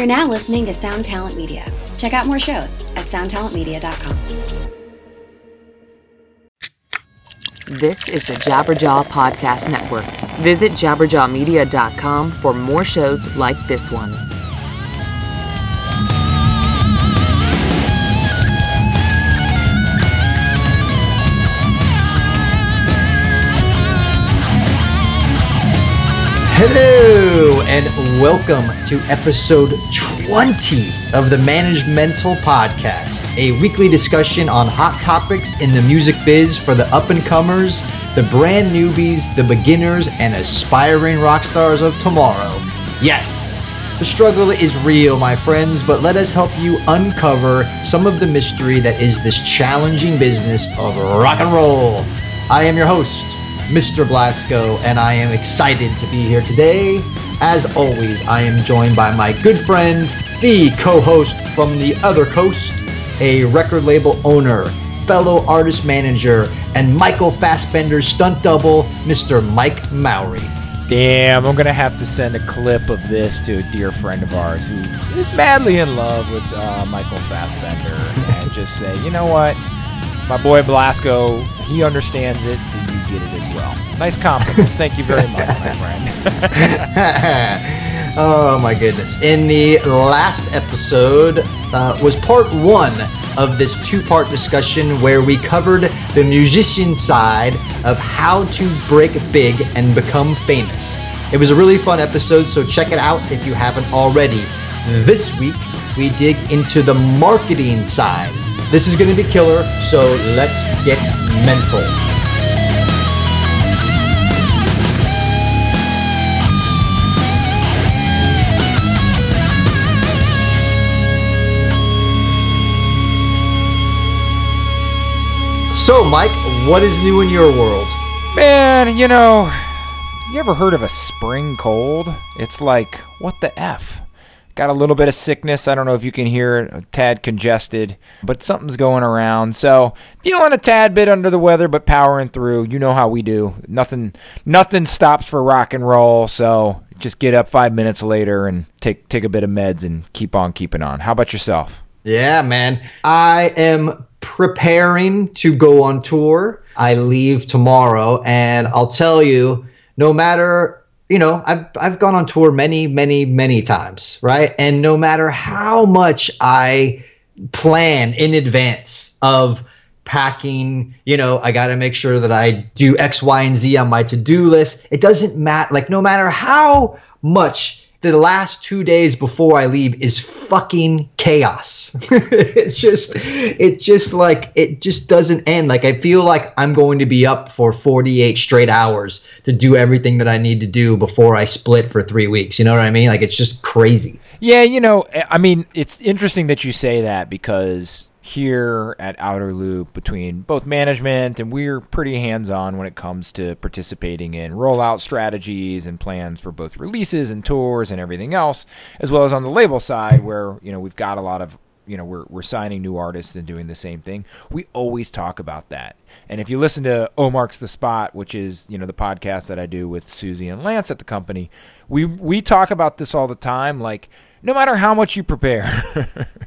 You're now listening to Sound Talent Media. Check out more shows at soundtalentmedia.com. This is the Jabberjaw Podcast Network. Visit jabberjawmedia.com for more shows like this one. Hello, and welcome to episode 20 of the Managemental Podcast, a weekly discussion on hot topics in the music biz for the up and comers, the brand newbies, the beginners, and aspiring rock stars of tomorrow. Yes, the struggle is real, my friends, but let us help you uncover some of the mystery that is this challenging business of rock and roll. I am your host, Mr. Blasco, and I am excited to be here today. As always, I am joined by my good friend, the co host from the other coast, a record label owner, fellow artist manager, and Michael Fassbender's stunt double, Mr. Mike Mowry. Damn, I'm gonna have to send a clip of this to a dear friend of ours who is madly in love with uh, Michael Fassbender, and just say, you know what, my boy Blasco, he understands it, you get it as well. Nice compliment. Thank you very much, my friend. oh my goodness. In the last episode uh, was part one of this two part discussion where we covered the musician side of how to break big and become famous. It was a really fun episode, so check it out if you haven't already. This week, we dig into the marketing side. This is going to be killer, so let's get mental. So, Mike, what is new in your world? Man, you know, you ever heard of a spring cold? It's like, what the F? Got a little bit of sickness. I don't know if you can hear it, a tad congested, but something's going around. So, feeling a tad bit under the weather, but powering through. You know how we do. Nothing, nothing stops for rock and roll. So, just get up five minutes later and take take a bit of meds and keep on keeping on. How about yourself? Yeah, man. I am preparing to go on tour. I leave tomorrow, and I'll tell you, no matter you know, I've I've gone on tour many, many, many times, right? And no matter how much I plan in advance of packing, you know, I got to make sure that I do X, Y, and Z on my to-do list. It doesn't matter. Like no matter how much the last two days before I leave is fucking chaos. it's just, it just like, it just doesn't end. Like, I feel like I'm going to be up for 48 straight hours to do everything that I need to do before I split for three weeks. You know what I mean? Like, it's just crazy. Yeah, you know, I mean, it's interesting that you say that because here at Outer Loop between both management and we're pretty hands on when it comes to participating in rollout strategies and plans for both releases and tours and everything else, as well as on the label side where, you know, we've got a lot of you know we're, we're signing new artists and doing the same thing. We always talk about that. And if you listen to omark's the spot which is you know the podcast that i do with susie and lance at the company we we talk about this all the time like no matter how much you prepare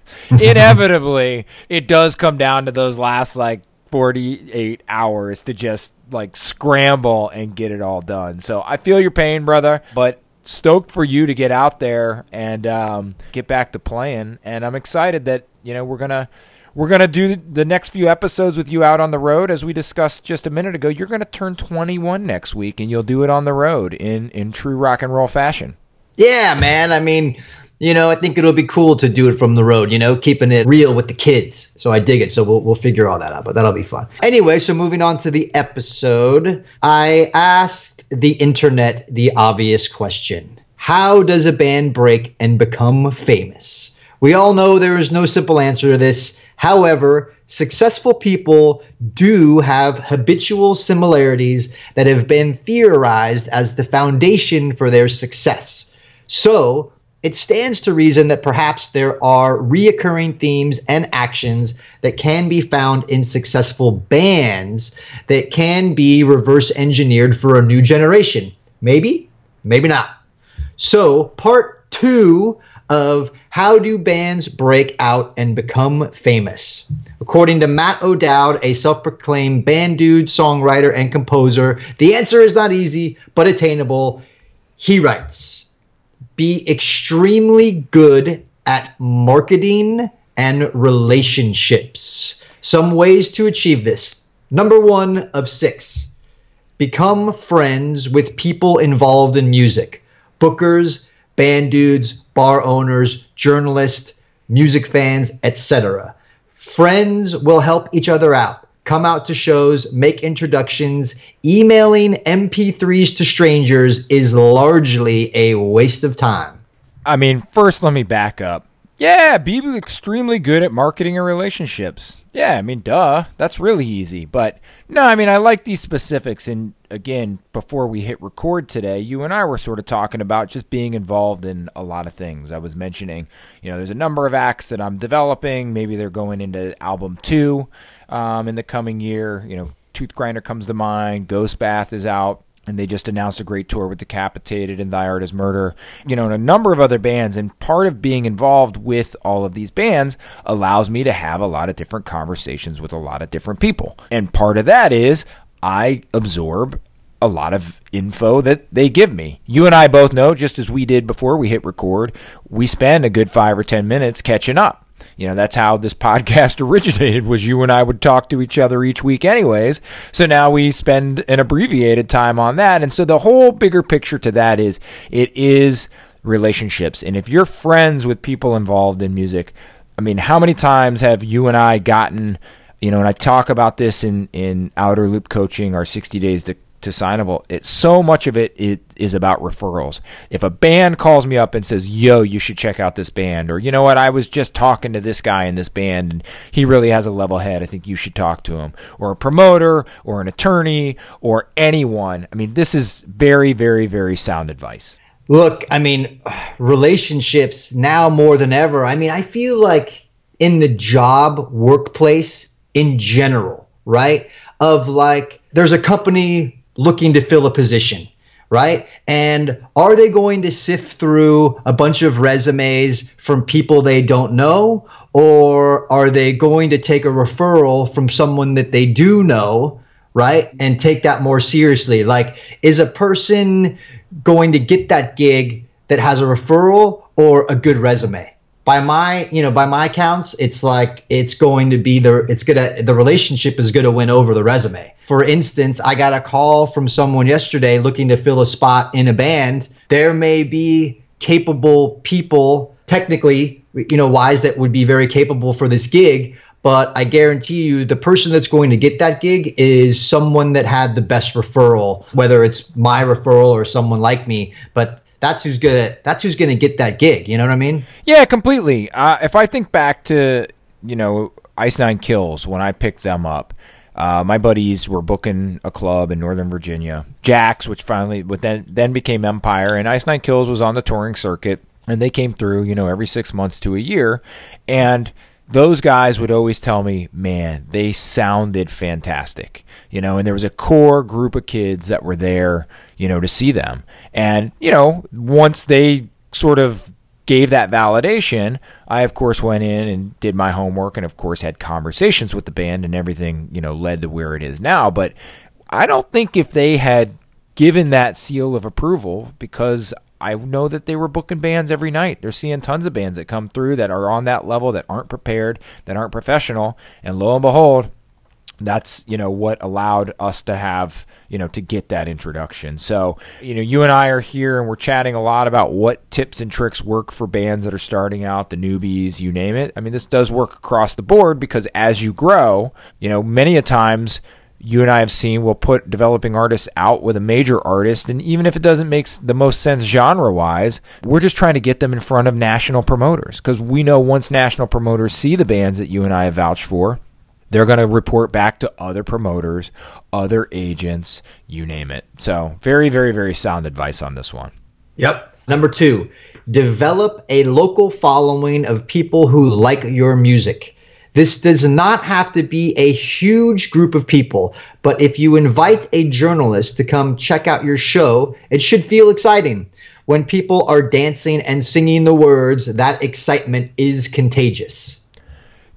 inevitably it does come down to those last like 48 hours to just like scramble and get it all done. So i feel your pain brother but stoked for you to get out there and um, get back to playing. And I'm excited that you know we're gonna we're gonna do the next few episodes with you out on the road, as we discussed just a minute ago. You're gonna turn 21 next week, and you'll do it on the road in in true rock and roll fashion. Yeah, man. I mean. You know, I think it'll be cool to do it from the road, you know, keeping it real with the kids. So I dig it. So we'll, we'll figure all that out, but that'll be fun. Anyway, so moving on to the episode, I asked the internet the obvious question How does a band break and become famous? We all know there is no simple answer to this. However, successful people do have habitual similarities that have been theorized as the foundation for their success. So, it stands to reason that perhaps there are reoccurring themes and actions that can be found in successful bands that can be reverse engineered for a new generation. Maybe, maybe not. So, part two of how do bands break out and become famous. According to Matt O'Dowd, a self proclaimed band dude, songwriter, and composer, the answer is not easy, but attainable. He writes Be extremely good at marketing and relationships. Some ways to achieve this. Number one of six become friends with people involved in music bookers, band dudes, bar owners, journalists, music fans, etc. Friends will help each other out. Come out to shows, make introductions. Emailing MP3s to strangers is largely a waste of time. I mean, first, let me back up. Yeah, be extremely good at marketing and relationships. Yeah, I mean, duh, that's really easy. But no, I mean, I like these specifics. And again, before we hit record today, you and I were sort of talking about just being involved in a lot of things. I was mentioning, you know, there's a number of acts that I'm developing. Maybe they're going into album two um, in the coming year. You know, Toothgrinder comes to mind, Ghost Bath is out and they just announced a great tour with Decapitated and Thy Art is Murder, you know, and a number of other bands. And part of being involved with all of these bands allows me to have a lot of different conversations with a lot of different people. And part of that is I absorb a lot of info that they give me. You and I both know, just as we did before we hit record, we spend a good five or 10 minutes catching up. You know that's how this podcast originated was you and I would talk to each other each week anyways. So now we spend an abbreviated time on that. And so the whole bigger picture to that is it is relationships. And if you're friends with people involved in music I mean how many times have you and I gotten you know and I talk about this in in outer loop coaching our 60 days to to signable, it so much of it, it is about referrals. If a band calls me up and says, "Yo, you should check out this band," or you know what, I was just talking to this guy in this band and he really has a level head. I think you should talk to him, or a promoter, or an attorney, or anyone. I mean, this is very, very, very sound advice. Look, I mean, relationships now more than ever. I mean, I feel like in the job workplace in general, right? Of like, there's a company looking to fill a position, right? And are they going to sift through a bunch of resumes from people they don't know? Or are they going to take a referral from someone that they do know, right? And take that more seriously? Like, is a person going to get that gig that has a referral or a good resume? By my you know by my counts it's like it's going to be the it's gonna the relationship is gonna win over the resume for instance i got a call from someone yesterday looking to fill a spot in a band there may be capable people technically you know wise that would be very capable for this gig but I guarantee you the person that's going to get that gig is someone that had the best referral, whether it's my referral or someone like me. But that's who's gonna that's who's gonna get that gig. You know what I mean? Yeah, completely. Uh, if I think back to you know Ice Nine Kills when I picked them up. Uh, my buddies were booking a club in Northern Virginia, Jaxx, which finally, but then then became Empire, and Ice Nine Kills was on the touring circuit, and they came through, you know, every six months to a year, and those guys would always tell me, man, they sounded fantastic, you know, and there was a core group of kids that were there, you know, to see them. And, you know, once they sort of gave that validation, I of course went in and did my homework and of course had conversations with the band and everything, you know, led to where it is now. But I don't think if they had given that seal of approval because I know that they were booking bands every night. They're seeing tons of bands that come through that are on that level that aren't prepared, that aren't professional, and lo and behold, that's you know what allowed us to have you know to get that introduction. So you know you and i are here and we're chatting a lot about what tips and tricks work for bands that are starting out the newbies you name it. I mean this does work across the board because as you grow you know many a times you and I have seen will put developing artists out with a major artist, and even if it doesn't make the most sense genre wise, we're just trying to get them in front of national promoters because we know once national promoters see the bands that you and I have vouched for, they're going to report back to other promoters, other agents, you name it. So, very, very, very sound advice on this one. Yep. Number two, develop a local following of people who like your music. This does not have to be a huge group of people, but if you invite a journalist to come check out your show, it should feel exciting. when people are dancing and singing the words, that excitement is contagious.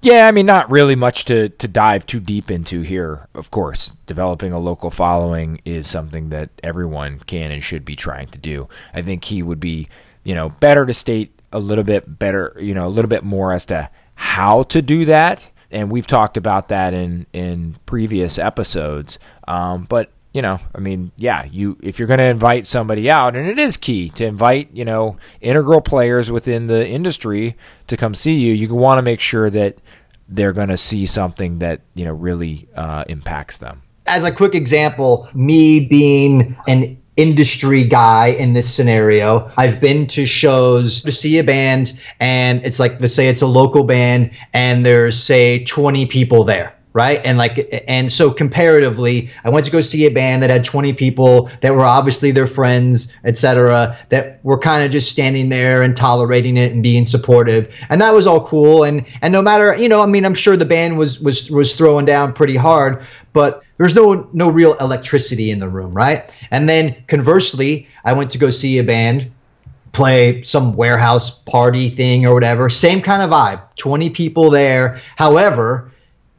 Yeah, I mean, not really much to, to dive too deep into here. Of course, developing a local following is something that everyone can and should be trying to do. I think he would be, you know, better to state a little bit better, you know, a little bit more as to how to do that. And we've talked about that in in previous episodes. Um, but you know, I mean, yeah, you if you're going to invite somebody out, and it is key to invite, you know, integral players within the industry to come see you. You want to make sure that they're going to see something that you know really uh, impacts them. As a quick example, me being an industry guy in this scenario. I've been to shows to see a band, and it's like, let's say it's a local band, and there's, say, 20 people there right? And like, and so comparatively, I went to go see a band that had 20 people that were obviously their friends, etc. That were kind of just standing there and tolerating it and being supportive, and that was all cool. And and no matter, you know, I mean, I'm sure the band was was was throwing down pretty hard, but there's no no real electricity in the room, right? And then conversely, I went to go see a band play some warehouse party thing or whatever. Same kind of vibe. 20 people there. However,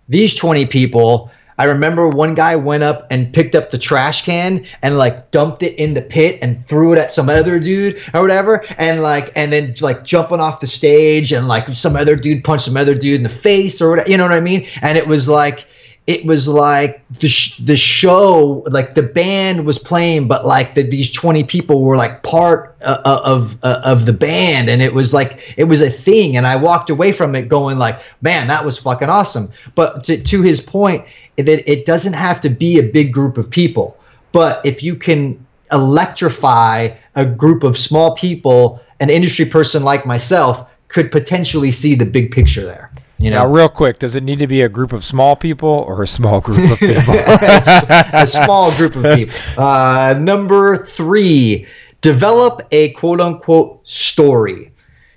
these 20 people I remember one guy went up and picked up the trash can and like dumped it in the pit and threw it at some other dude or whatever. And like, and then like jumping off the stage and like some other dude punched some other dude in the face or whatever, you know what I mean? And it was like, it was like the, sh- the show like the band was playing but like the, these 20 people were like part uh, uh, of uh, of the band. And it was like it was a thing. And i walked away from it going like man that was fucking awesome. But to, to his point that it doesn't have to be a big group of people. But if you can electrify a group of small people an industry person like myself could potentially see the big picture there you know, now, real quick, does it need to be a group of small people or a small group of people? a small group of people. Uh, number three, develop a quote unquote story,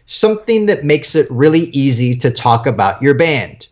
something that makes it really easy to talk about your band.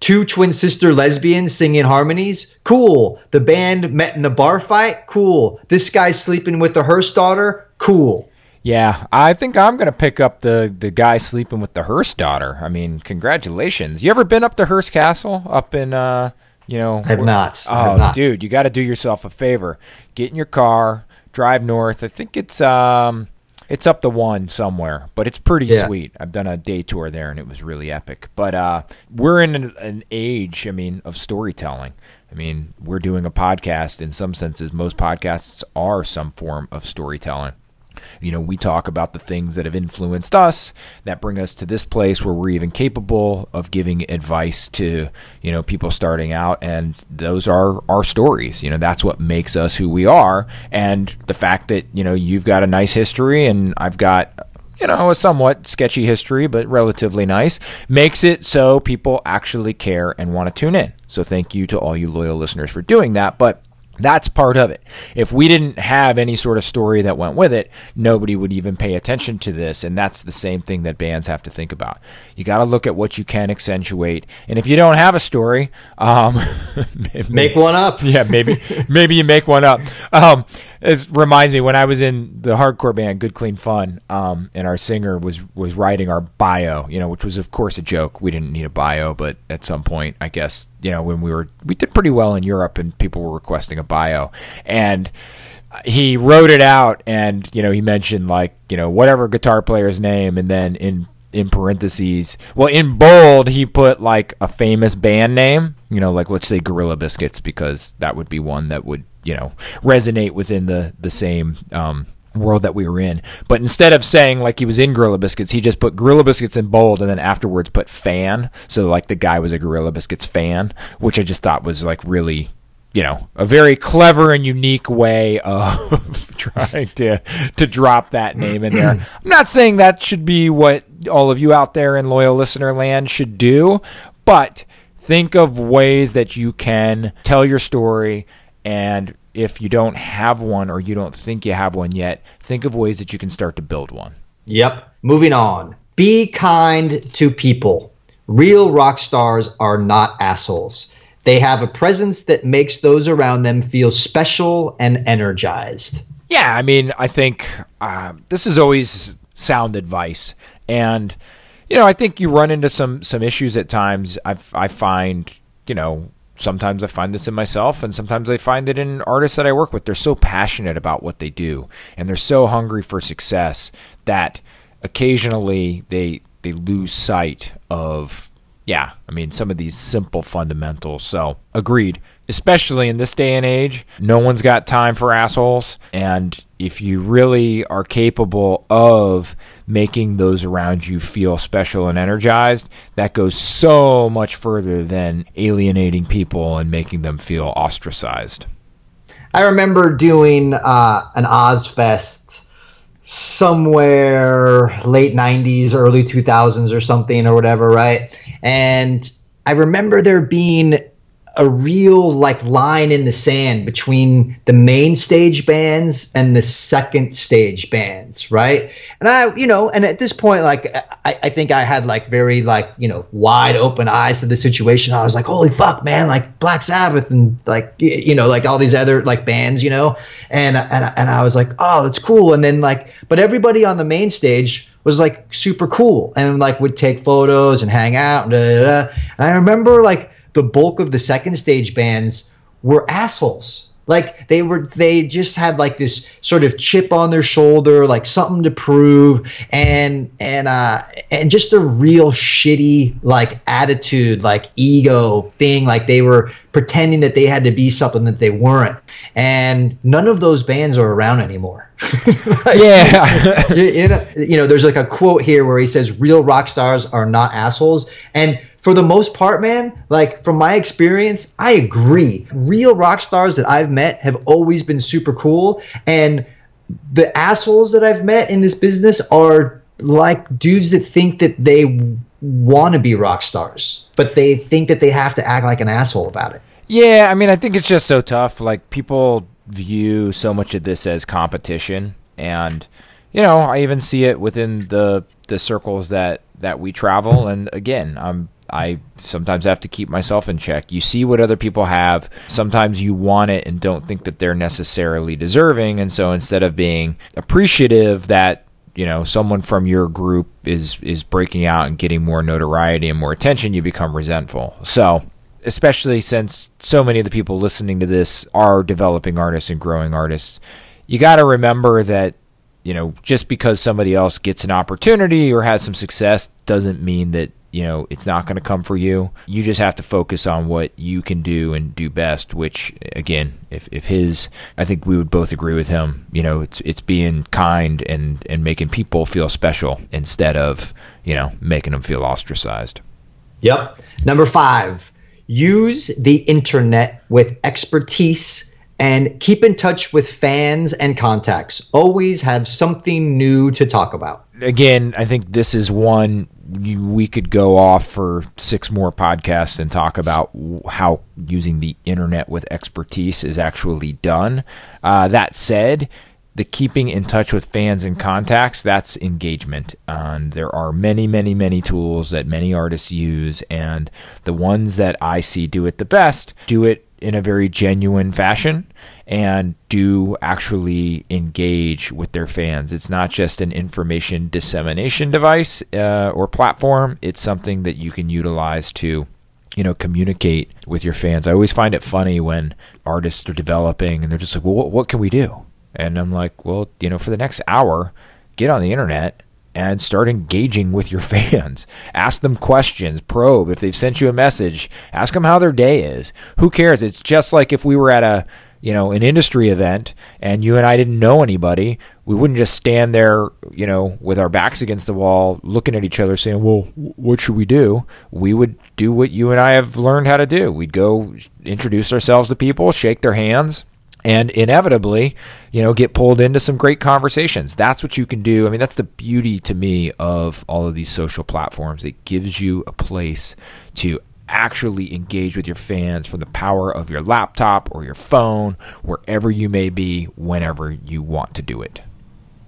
Two twin sister lesbians singing harmonies? Cool. The band met in a bar fight? Cool. This guy's sleeping with the Hearst daughter? Cool. Yeah, I think I'm gonna pick up the the guy sleeping with the Hearst daughter. I mean, congratulations. You ever been up to Hearst Castle up in uh, you know? I have not. Oh, have not. dude, you got to do yourself a favor. Get in your car, drive north. I think it's um, it's up the one somewhere, but it's pretty yeah. sweet. I've done a day tour there, and it was really epic. But uh, we're in an, an age, I mean, of storytelling. I mean, we're doing a podcast. In some senses, most podcasts are some form of storytelling. You know, we talk about the things that have influenced us that bring us to this place where we're even capable of giving advice to, you know, people starting out. And those are our stories. You know, that's what makes us who we are. And the fact that, you know, you've got a nice history and I've got you know, a somewhat sketchy history, but relatively nice, makes it so people actually care and want to tune in. So thank you to all you loyal listeners for doing that. But that's part of it. If we didn't have any sort of story that went with it, nobody would even pay attention to this. And that's the same thing that bands have to think about. You got to look at what you can accentuate. And if you don't have a story, um, maybe, make one up. Yeah, maybe maybe you make one up. Um, it reminds me when I was in the hardcore band Good Clean Fun, um, and our singer was was writing our bio, you know, which was of course a joke. We didn't need a bio, but at some point, I guess, you know, when we were we did pretty well in Europe, and people were requesting a bio, and he wrote it out, and you know, he mentioned like you know whatever guitar player's name, and then in in parentheses. Well, in bold, he put like a famous band name, you know, like let's say Gorilla Biscuits, because that would be one that would you know resonate within the the same um, world that we were in. But instead of saying like he was in Gorilla Biscuits, he just put Gorilla Biscuits in bold and then afterwards put fan. So like the guy was a Gorilla Biscuits fan, which I just thought was like really you know, a very clever and unique way of trying to to drop that name in there. I'm not saying that should be what all of you out there in loyal listener land should do, but think of ways that you can tell your story and if you don't have one or you don't think you have one yet, think of ways that you can start to build one. Yep. Moving on. Be kind to people. Real rock stars are not assholes. They have a presence that makes those around them feel special and energized. Yeah, I mean, I think uh, this is always sound advice, and you know, I think you run into some some issues at times. I I find you know sometimes I find this in myself, and sometimes I find it in artists that I work with. They're so passionate about what they do, and they're so hungry for success that occasionally they they lose sight of yeah, I mean some of these simple fundamentals. So agreed. Especially in this day and age, no one's got time for assholes. And if you really are capable of making those around you feel special and energized, that goes so much further than alienating people and making them feel ostracized. I remember doing uh, an Ozzfest somewhere late 90s, early 2000s or something or whatever, right? And I remember there being a real like line in the sand between the main stage bands and the second stage bands, right? And I, you know, and at this point, like I, I think I had like very like you know wide open eyes to the situation. I was like, holy fuck, man! Like Black Sabbath and like you know like all these other like bands, you know, and and and I was like, oh, it's cool. And then like, but everybody on the main stage was like super cool and like would take photos and hang out. And, da, da, da. and I remember like the bulk of the second stage bands were assholes. Like they were, they just had like this sort of chip on their shoulder, like something to prove, and and uh and just a real shitty like attitude, like ego thing. Like they were pretending that they had to be something that they weren't. And none of those bands are around anymore. like, yeah, you, know, you know, there's like a quote here where he says, "Real rock stars are not assholes," and for the most part, man, like from my experience, I agree. Real rock stars that I've met have always been super cool. And the assholes that I've met in this business are like dudes that think that they want to be rock stars, but they think that they have to act like an asshole about it. Yeah, I mean, I think it's just so tough. Like, people view so much of this as competition. And, you know, I even see it within the, the circles that, that we travel. And again, I'm I sometimes have to keep myself in check. You see what other people have. Sometimes you want it and don't think that they're necessarily deserving. And so instead of being appreciative that you know someone from your group is is breaking out and getting more notoriety and more attention, you become resentful. So especially since so many of the people listening to this are developing artists and growing artists, you got to remember that you know just because somebody else gets an opportunity or has some success doesn't mean that you know it's not going to come for you. You just have to focus on what you can do and do best which again if, if his i think we would both agree with him you know it's it's being kind and and making people feel special instead of you know making them feel ostracized. Yep. Number five use the internet with expertise and keep in touch with fans and contacts. Always have something new to talk about. Again i think this is one we could go off for six more podcasts and talk about how using the internet with expertise is actually done. Uh, that said, the keeping in touch with fans and contacts that's engagement. And there are many many many tools that many artists use. And the ones that i see do it the best do it in a very genuine fashion and do actually engage with their fans. It's not just an information dissemination device uh, or platform, it's something that you can utilize to you know communicate with your fans. I always find it funny when artists are developing and they're just like, "Well, what, what can we do?" And I'm like, "Well, you know, for the next hour, get on the internet and start engaging with your fans. Ask them questions, probe. If they've sent you a message, ask them how their day is. Who cares? It's just like if we were at a you know, an industry event and you and I didn't know anybody, we wouldn't just stand there, you know, with our backs against the wall looking at each other saying, "Well, what should we do?" We would do what you and I have learned how to do. We'd go introduce ourselves to people, shake their hands, and inevitably, you know, get pulled into some great conversations. That's what you can do. I mean, that's the beauty to me of all of these social platforms. It gives you a place to actually engage with your fans from the power of your laptop or your phone, wherever you may be, whenever you want to do it.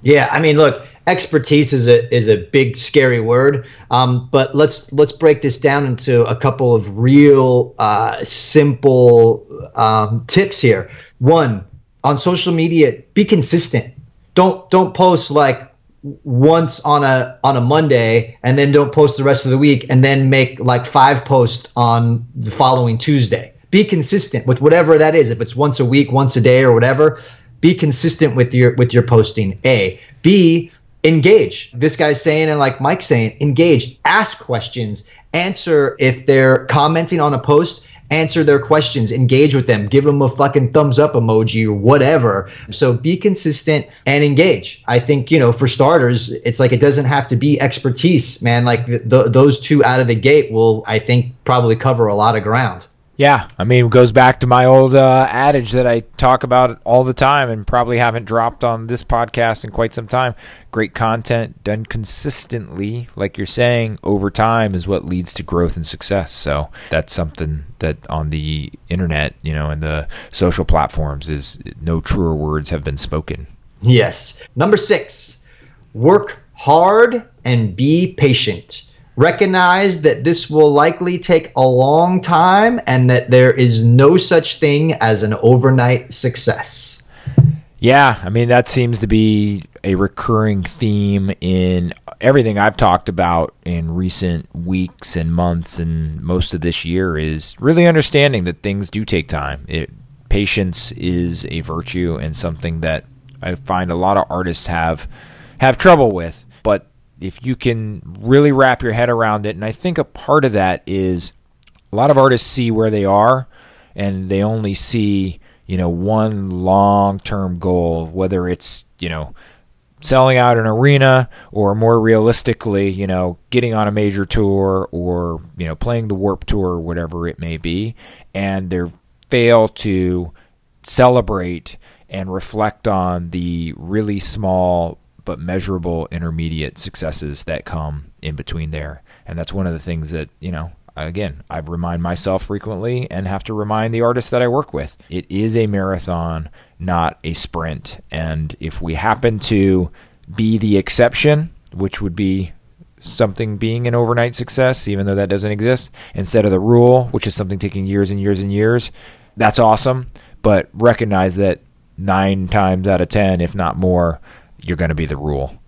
Yeah, I mean, look, expertise is a is a big scary word, um, but let's let's break this down into a couple of real uh, simple um, tips here. One, on social media, be consistent. Don't don't post like once on a on a Monday and then don't post the rest of the week and then make like five posts on the following Tuesday. Be consistent with whatever that is. If it's once a week, once a day or whatever, be consistent with your with your posting. A. B engage. This guy's saying and like Mike's saying, engage, ask questions, answer if they're commenting on a post answer their questions, engage with them, give them a fucking thumbs up emoji or whatever. So be consistent and engage. I think, you know, for starters, it's like it doesn't have to be expertise, man. Like th- those two out of the gate will, I think, probably cover a lot of ground. Yeah, I mean, it goes back to my old uh, adage that I talk about all the time and probably haven't dropped on this podcast in quite some time. Great content done consistently, like you're saying, over time is what leads to growth and success. So that's something that on the internet, you know, and the social platforms is no truer words have been spoken. Yes. Number six, work hard and be patient. Recognize that this will likely take a long time and that there is no such thing as an overnight success. Yeah, I mean, that seems to be a recurring theme in everything I've talked about in recent weeks and months and most of this year is really understanding that things do take time. It, patience is a virtue and something that I find a lot of artists have have trouble with if you can really wrap your head around it, and I think a part of that is a lot of artists see where they are and they only see, you know, one long term goal, whether it's, you know, selling out an arena or more realistically, you know, getting on a major tour or, you know, playing the Warp Tour or whatever it may be, and they fail to celebrate and reflect on the really small but measurable intermediate successes that come in between there. And that's one of the things that, you know, again, I remind myself frequently and have to remind the artists that I work with. It is a marathon, not a sprint. And if we happen to be the exception, which would be something being an overnight success, even though that doesn't exist, instead of the rule, which is something taking years and years and years, that's awesome. But recognize that nine times out of 10, if not more, you're going to be the rule.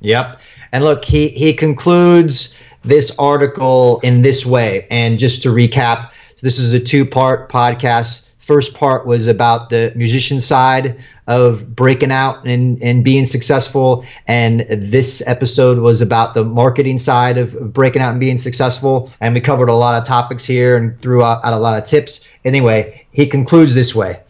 Yep. And look, he, he concludes this article in this way. And just to recap, this is a two part podcast. First part was about the musician side of breaking out and, and being successful. And this episode was about the marketing side of, breaking out and being successful. And we covered a lot of topics here and threw out, out a lot of tips. Anyway, he concludes this way.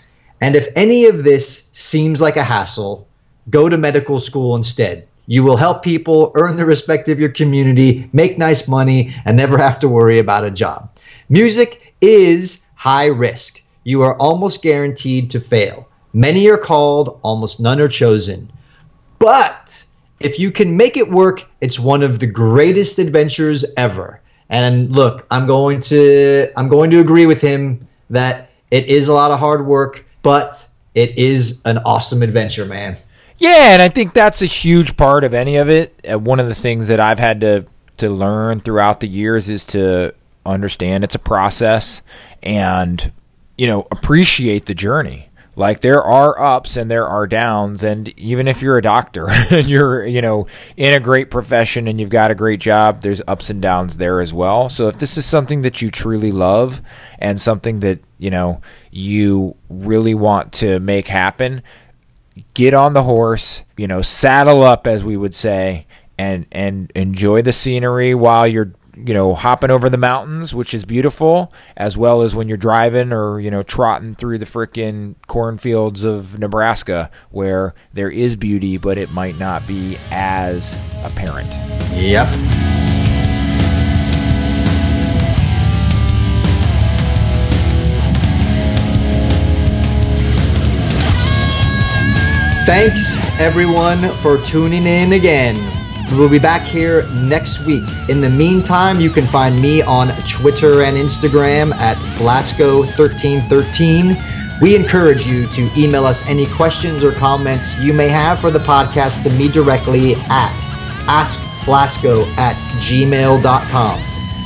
And if any of this seems like a hassle, go to medical school instead. You will help people earn the respect of your community, make nice money, and never have to worry about a job. Music is high risk. You are almost guaranteed to fail. Many are called, almost none are chosen. But if you can make it work, it's one of the greatest adventures ever. And look, I'm going to I'm going to agree with him that it is a lot of hard work, but it is an awesome adventure, man. Yeah, and I think that's a huge part of any of it. Uh, one of the things that I've had to to learn throughout the years is to understand it's a process and you know appreciate the journey like there are ups and there are downs and even if you're a doctor and you're you know in a great profession and you've got a great job there's ups and downs there as well so if this is something that you truly love and something that you know you really want to make happen get on the horse, you know, saddle up as we would say, and and enjoy the scenery while you're you know hopping over the mountains, which is beautiful, as well as when you're driving or you know trotting through the frickin' cornfields of Nebraska, where there is beauty, but it might not be as apparent. Yep. Thanks, everyone, for tuning in again. We'll be back here next week. In the meantime, you can find me on Twitter and Instagram at Blasco1313. We encourage you to email us any questions or comments you may have for the podcast to me directly at askblasco at gmail.com.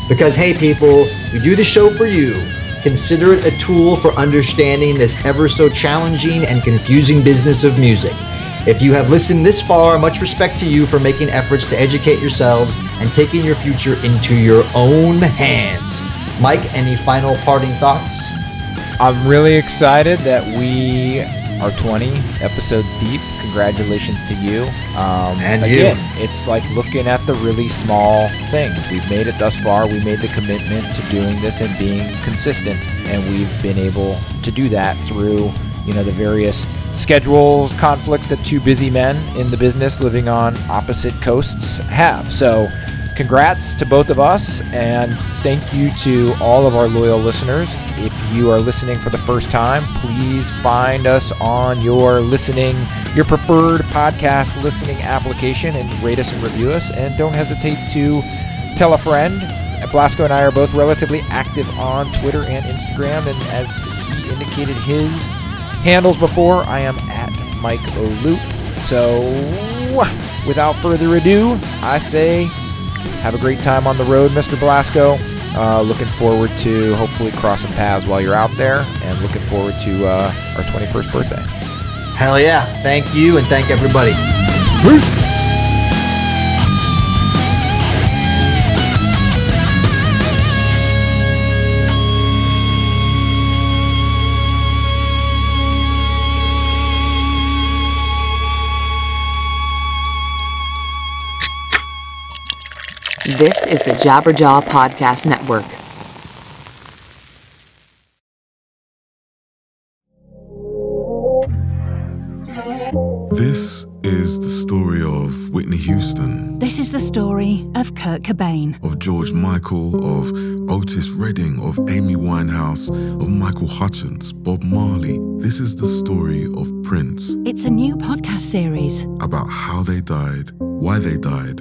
Because, hey, people, we do the show for you consider it a tool for understanding this ever so challenging and confusing business of music. If you have listened this far, much respect to you for making efforts to educate yourselves and taking your future into your own hands. Mike, any final parting thoughts? I'm really excited that we are 20 episodes deep. Congratulations to you. Um, And again, you. it's like looking at the really small things. We've made it thus far. We made the commitment to doing this and being consistent, and we've been able to do that through you know the various schedules conflicts that two busy men in the business living on opposite coasts have. So congrats to both of us and thank you to all of our loyal listeners. If you are listening for the first time please find us on your listening your preferred podcast listening application and rate us and review us. And don't hesitate to tell a friend. Blasco and i are both relatively active on twitter and instagram and as he indicated his handles before i am at mike o'loop. So without further ado i say have a great time on the road, Mr. Blasco. Uh, looking forward to hopefully crossing paths while you're out there, and looking forward to uh, our 21st birthday. Hell yeah. Thank you and thank everybody. This is the Jabberjaw Podcast Network. This is the story of Whitney Houston, This is the story of Kurt Cobain. of George Michael, of Otis Redding, of Amy Winehouse, of Michael Hutchence, Bob Marley. This is the story of Prince, It's a new podcast series. about how they died, why they died,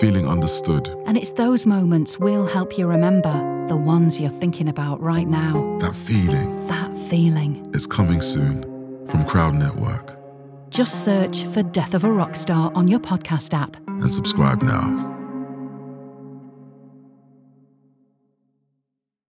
feeling understood. And it's those moments we'll help you remember, the ones you're thinking about right now. That feeling That feeling. is coming soon from Crowd Network. Just search for Death of a Rock Star on your podcast app. and subscribe now.